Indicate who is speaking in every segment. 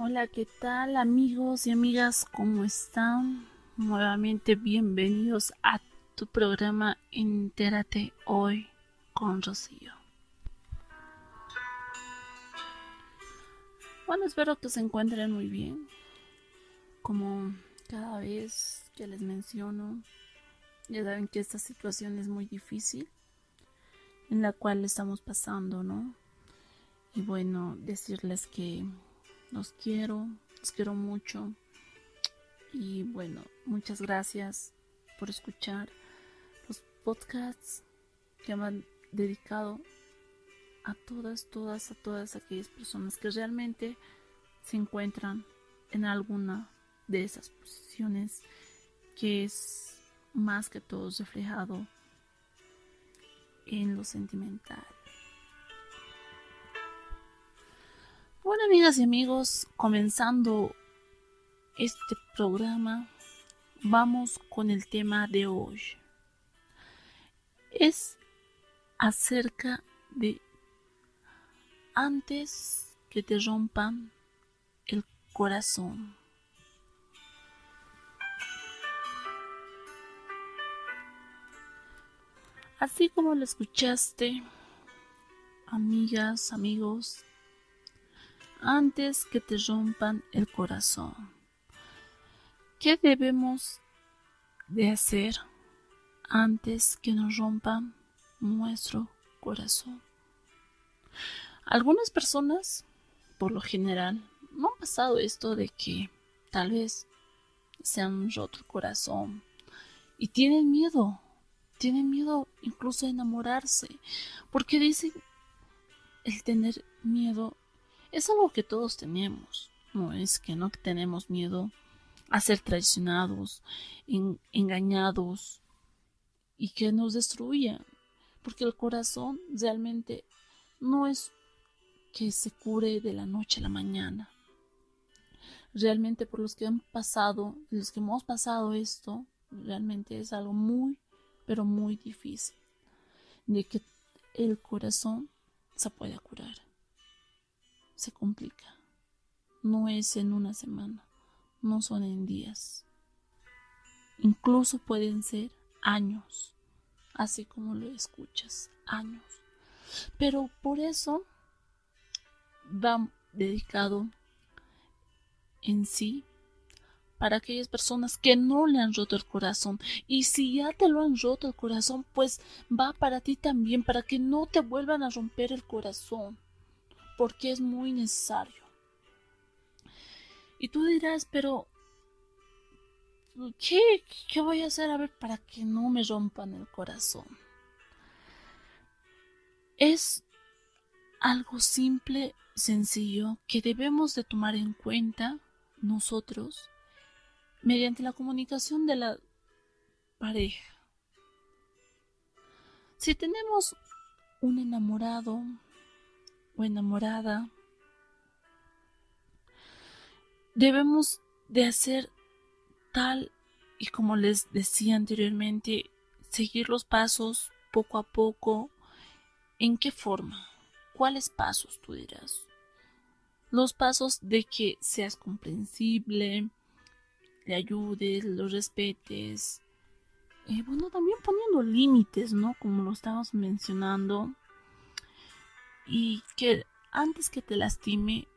Speaker 1: Hola, ¿qué tal amigos y amigas? ¿Cómo están? Nuevamente bienvenidos a tu programa Entérate hoy con Rocío. Bueno, espero que se encuentren muy bien. Como cada vez que les menciono, ya saben que esta situación es muy difícil en la cual estamos pasando, ¿no? Y bueno, decirles que los quiero, los quiero mucho. Y bueno, muchas gracias por escuchar los podcasts que me han dedicado a todas, todas, a todas aquellas personas que realmente se encuentran en alguna de esas posiciones que es más que todo reflejado en lo sentimental. Bueno, amigas y amigos, comenzando este programa, vamos con el tema de hoy. Es acerca de antes que te rompan el corazón. Así como lo escuchaste, amigas, amigos, antes que te rompan el corazón. ¿Qué debemos de hacer antes que nos rompan nuestro corazón? Algunas personas, por lo general, no han pasado esto de que tal vez se han roto el corazón y tienen miedo, tienen miedo incluso a enamorarse, porque dicen el tener miedo es algo que todos tenemos. No es que no tenemos miedo a ser traicionados, engañados y que nos destruyan. Porque el corazón realmente no es que se cure de la noche a la mañana. Realmente por los que han pasado, los que hemos pasado esto, realmente es algo muy, pero muy difícil. De que el corazón se pueda curar se complica. No es en una semana, no son en días. Incluso pueden ser años, así como lo escuchas, años. Pero por eso va dedicado en sí para aquellas personas que no le han roto el corazón. Y si ya te lo han roto el corazón, pues va para ti también, para que no te vuelvan a romper el corazón porque es muy necesario. Y tú dirás, pero ¿qué, ¿qué voy a hacer a ver para que no me rompan el corazón? Es algo simple, sencillo, que debemos de tomar en cuenta nosotros mediante la comunicación de la pareja. Si tenemos un enamorado, o enamorada, debemos de hacer tal y como les decía anteriormente, seguir los pasos poco a poco. ¿En qué forma? ¿Cuáles pasos tú dirás? Los pasos de que seas comprensible, le ayudes, lo respetes. Eh, bueno, también poniendo límites, ¿no? Como lo estamos mencionando y que antes que te lastime,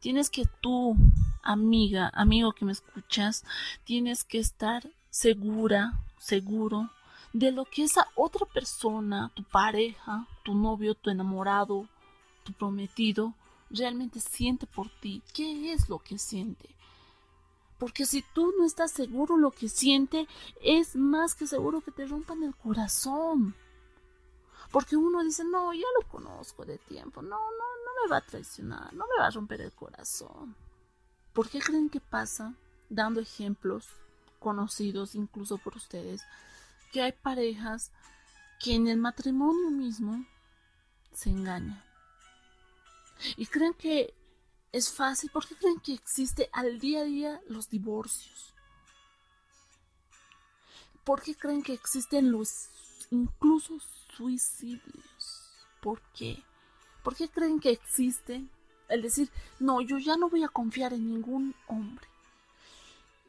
Speaker 1: tienes que tú, amiga, amigo que me escuchas, tienes que estar segura, seguro de lo que esa otra persona, tu pareja, tu novio, tu enamorado, tu prometido, realmente siente por ti. ¿Qué es lo que siente? Porque si tú no estás seguro lo que siente, es más que seguro que te rompan el corazón. Porque uno dice, no, ya lo conozco de tiempo, no, no, no me va a traicionar, no me va a romper el corazón. ¿Por qué creen que pasa? Dando ejemplos conocidos incluso por ustedes, que hay parejas que en el matrimonio mismo se engañan. Y creen que es fácil, ¿por qué creen que existe al día a día los divorcios? ¿Por qué creen que existen los incluso suicidios. ¿Por qué? ¿Por qué creen que existe El decir, no, yo ya no voy a confiar en ningún hombre.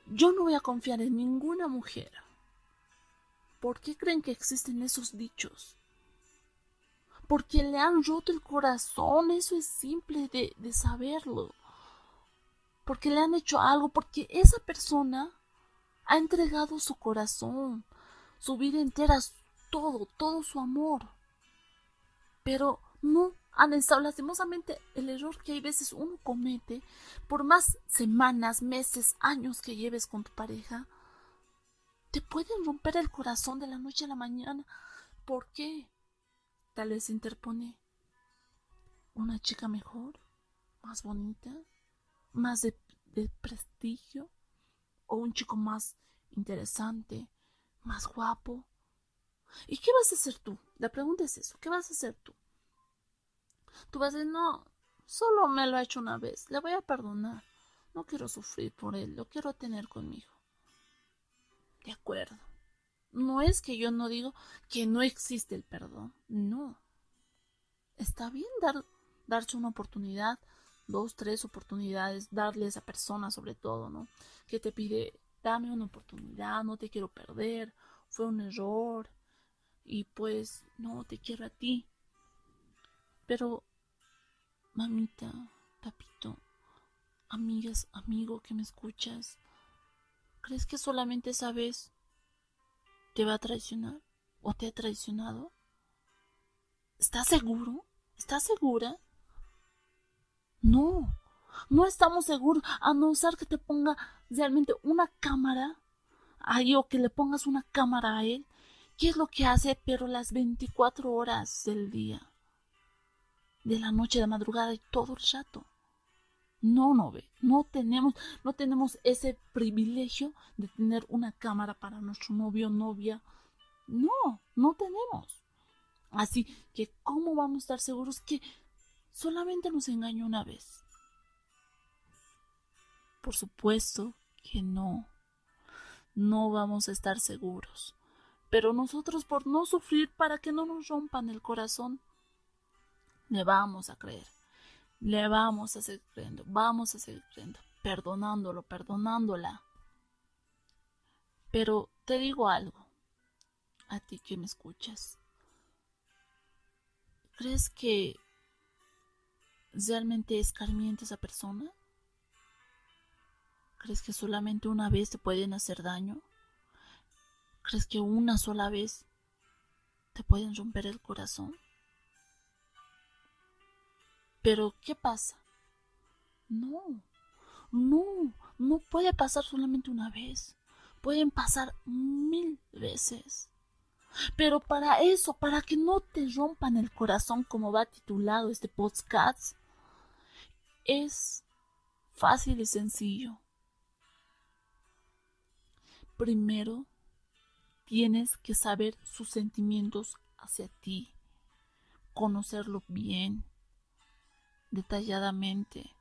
Speaker 1: Yo no voy a confiar en ninguna mujer. ¿Por qué creen que existen esos dichos? Porque le han roto el corazón, eso es simple de, de saberlo. Porque le han hecho algo, porque esa persona ha entregado su corazón, su vida entera, todo, todo su amor. Pero no han estado lastimosamente el error que hay veces uno comete, por más semanas, meses, años que lleves con tu pareja, te pueden romper el corazón de la noche a la mañana. ¿Por qué? Tal vez interpone una chica mejor, más bonita, más de prestigio, o un chico más interesante, más guapo. ¿Y qué vas a hacer tú? La pregunta es eso, ¿qué vas a hacer tú? Tú vas a decir, no, solo me lo ha hecho una vez, le voy a perdonar. No quiero sufrir por él, lo quiero tener conmigo. De acuerdo. No es que yo no digo que no existe el perdón, no. Está bien dar, darse una oportunidad, dos, tres oportunidades, darle a esa persona sobre todo, ¿no? Que te pide, dame una oportunidad, no te quiero perder, fue un error y pues no te quiero a ti. Pero, mamita, papito, amigas, amigo que me escuchas, ¿crees que solamente esa vez te va a traicionar o te ha traicionado? ¿Estás seguro? ¿Estás segura? No, no estamos seguros a no ser que te ponga realmente una cámara ahí o que le pongas una cámara a él. ¿Qué es lo que hace? Pero las 24 horas del día de la noche, de madrugada y todo el rato. No, no ve, no tenemos, no tenemos ese privilegio de tener una cámara para nuestro novio novia. No, no tenemos. Así que, ¿cómo vamos a estar seguros que solamente nos engañó una vez? Por supuesto que no. No vamos a estar seguros. Pero nosotros, por no sufrir, para que no nos rompan el corazón, le vamos a creer. Le vamos a seguir creyendo. Vamos a seguir creyendo. Perdonándolo, perdonándola. Pero te digo algo. A ti que me escuchas. ¿Crees que realmente escarmiente esa persona? ¿Crees que solamente una vez te pueden hacer daño? ¿Crees que una sola vez te pueden romper el corazón? Pero, ¿qué pasa? No, no, no puede pasar solamente una vez. Pueden pasar mil veces. Pero para eso, para que no te rompan el corazón como va titulado este podcast, es fácil y sencillo. Primero, tienes que saber sus sentimientos hacia ti, conocerlo bien, detalladamente.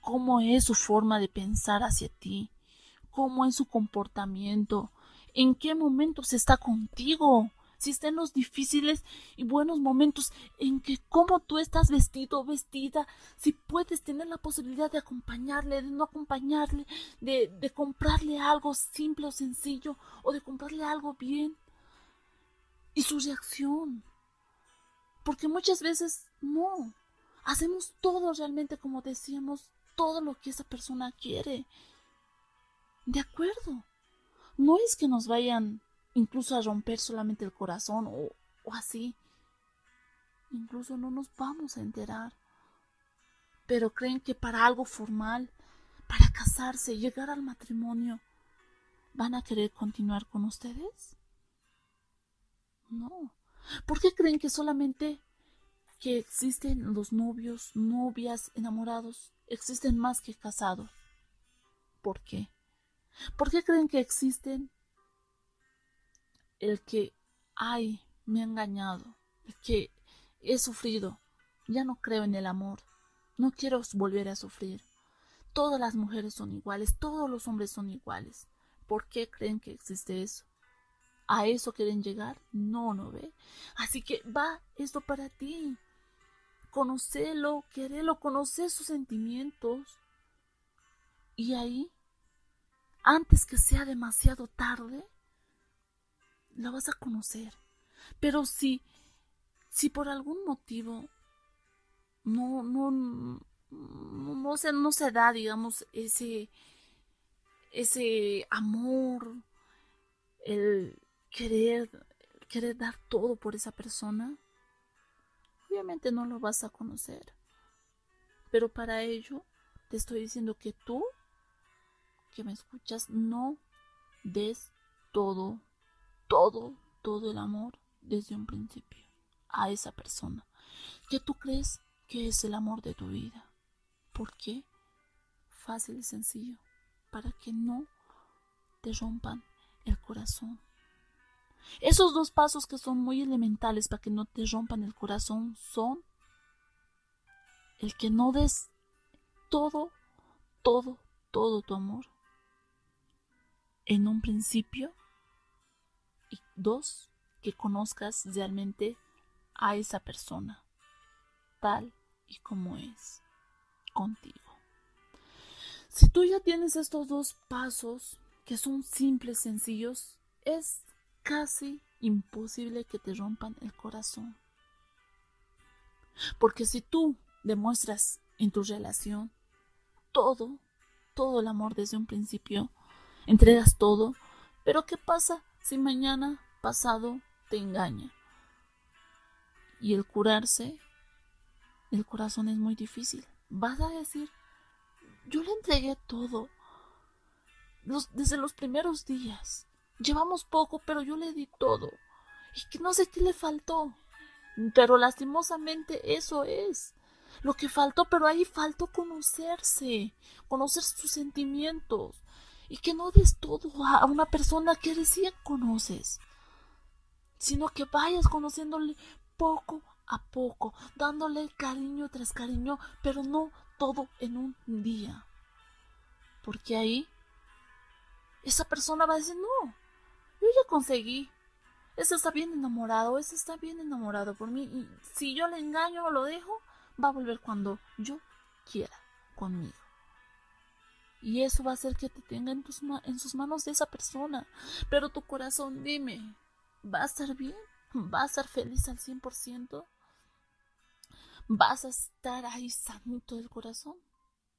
Speaker 1: Cómo es su forma de pensar hacia ti, cómo es su comportamiento, en qué momentos está contigo, si está en los difíciles y buenos momentos, en que cómo tú estás vestido, vestida, si puedes tener la posibilidad de acompañarle, de no acompañarle, de, de comprarle algo simple o sencillo, o de comprarle algo bien. Y su reacción. Porque muchas veces no, hacemos todo realmente como decíamos, todo lo que esa persona quiere. De acuerdo. No es que nos vayan incluso a romper solamente el corazón o, o así. Incluso no nos vamos a enterar. Pero creen que para algo formal, para casarse, llegar al matrimonio, ¿van a querer continuar con ustedes? No. ¿Por qué creen que solamente que existen los novios, novias, enamorados, existen más que casados. ¿Por qué? ¿Por qué creen que existen el que, ay, me ha engañado, el que he sufrido, ya no creo en el amor, no quiero volver a sufrir? Todas las mujeres son iguales, todos los hombres son iguales. ¿Por qué creen que existe eso? ¿A eso quieren llegar? No, no ve. Así que va esto para ti conocerlo, quererlo, conocer sus sentimientos. Y ahí, antes que sea demasiado tarde, lo vas a conocer. Pero si, si por algún motivo no, no, no, se, no se da, digamos, ese, ese amor, el querer, querer dar todo por esa persona, obviamente no lo vas a conocer. Pero para ello te estoy diciendo que tú, que me escuchas, no des todo, todo, todo el amor desde un principio a esa persona que tú crees que es el amor de tu vida. ¿Por qué? Fácil y sencillo, para que no te rompan el corazón. Esos dos pasos que son muy elementales para que no te rompan el corazón son el que no des todo, todo, todo tu amor en un principio dos, que conozcas realmente a esa persona tal y como es contigo. Si tú ya tienes estos dos pasos, que son simples, sencillos, es casi imposible que te rompan el corazón. Porque si tú demuestras en tu relación todo, todo el amor desde un principio, entregas todo, pero ¿qué pasa si mañana, pasado, te engaña? Y el curarse, el corazón es muy difícil. Vas a decir, yo le entregué todo. desde los primeros días. Llevamos poco, pero yo le di todo. Y que no sé qué le faltó. Pero lastimosamente eso es lo que faltó, pero ahí faltó conocerse, conocer sus sentimientos. Y que no des todo a una persona que recién conoces, sino que vayas conociéndole poco a poco, dándole cariño tras cariño, pero no todo en un día. Porque ahí esa persona va a decir, no, yo ya conseguí. Ese está bien enamorado, ese está bien enamorado por mí. Y si yo le engaño o lo dejo, va a volver cuando yo quiera conmigo. Y eso va a hacer que te tenga en, tus en sus manos de esa persona. Pero tu corazón, dime, ¿va a estar bien? ¿Va a estar feliz al 100%? ¿Vas a estar ahí sanito del corazón?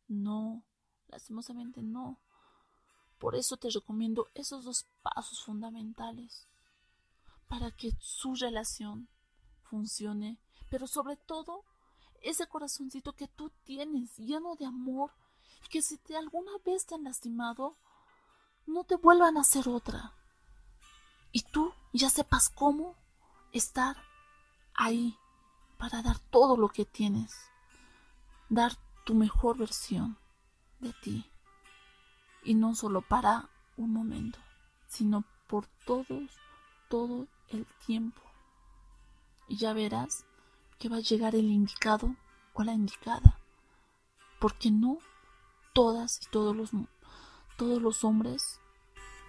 Speaker 1: No, lastimosamente no. Por eso te recomiendo esos dos pasos fundamentales para que su relación funcione, pero sobre todo ese corazoncito que tú tienes lleno de amor que si te alguna vez te han lastimado, no te vuelvan a hacer otra. Y tú ya sepas cómo estar ahí para dar todo lo que tienes, dar tu mejor versión de ti. Y no solo para un momento, sino por todos, todo el tiempo. Y ya verás que va a llegar el indicado o la indicada. Porque no todas y todos los, todos los hombres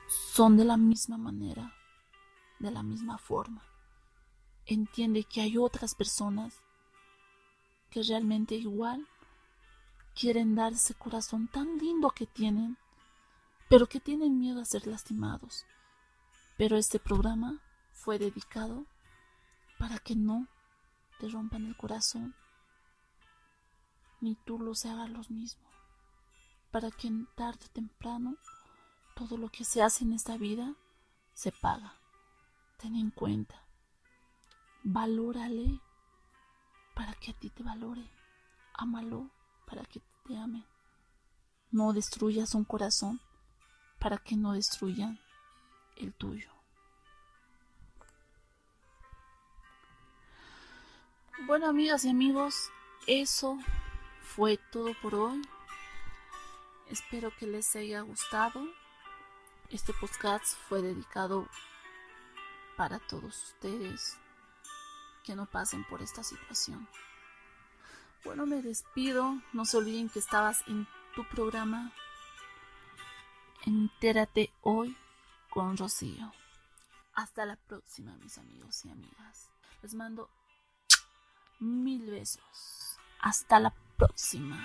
Speaker 1: son de la misma manera, de la misma forma entiende que hay otras personas que realmente igual quieren dar ese corazón tan lindo que tienen, pero que tienen miedo a ser lastimados. Pero este programa fue dedicado para que no te rompan el corazón, ni tú los hagas los mismos, para que tarde o temprano todo lo que se hace en esta vida se paga. Ten en cuenta valórale para que a ti te valore. Ámalo para que te ame. No destruyas un corazón para que no destruyan el tuyo. Bueno, amigas y amigos, eso fue todo por hoy. Espero que les haya gustado. Este podcast fue dedicado para todos ustedes que no pasen por esta situación. Bueno, me despido. No se olviden que estabas en tu programa Entérate hoy con Rocío. Hasta la próxima, mis amigos y amigas. Les mando mil besos. Hasta la próxima.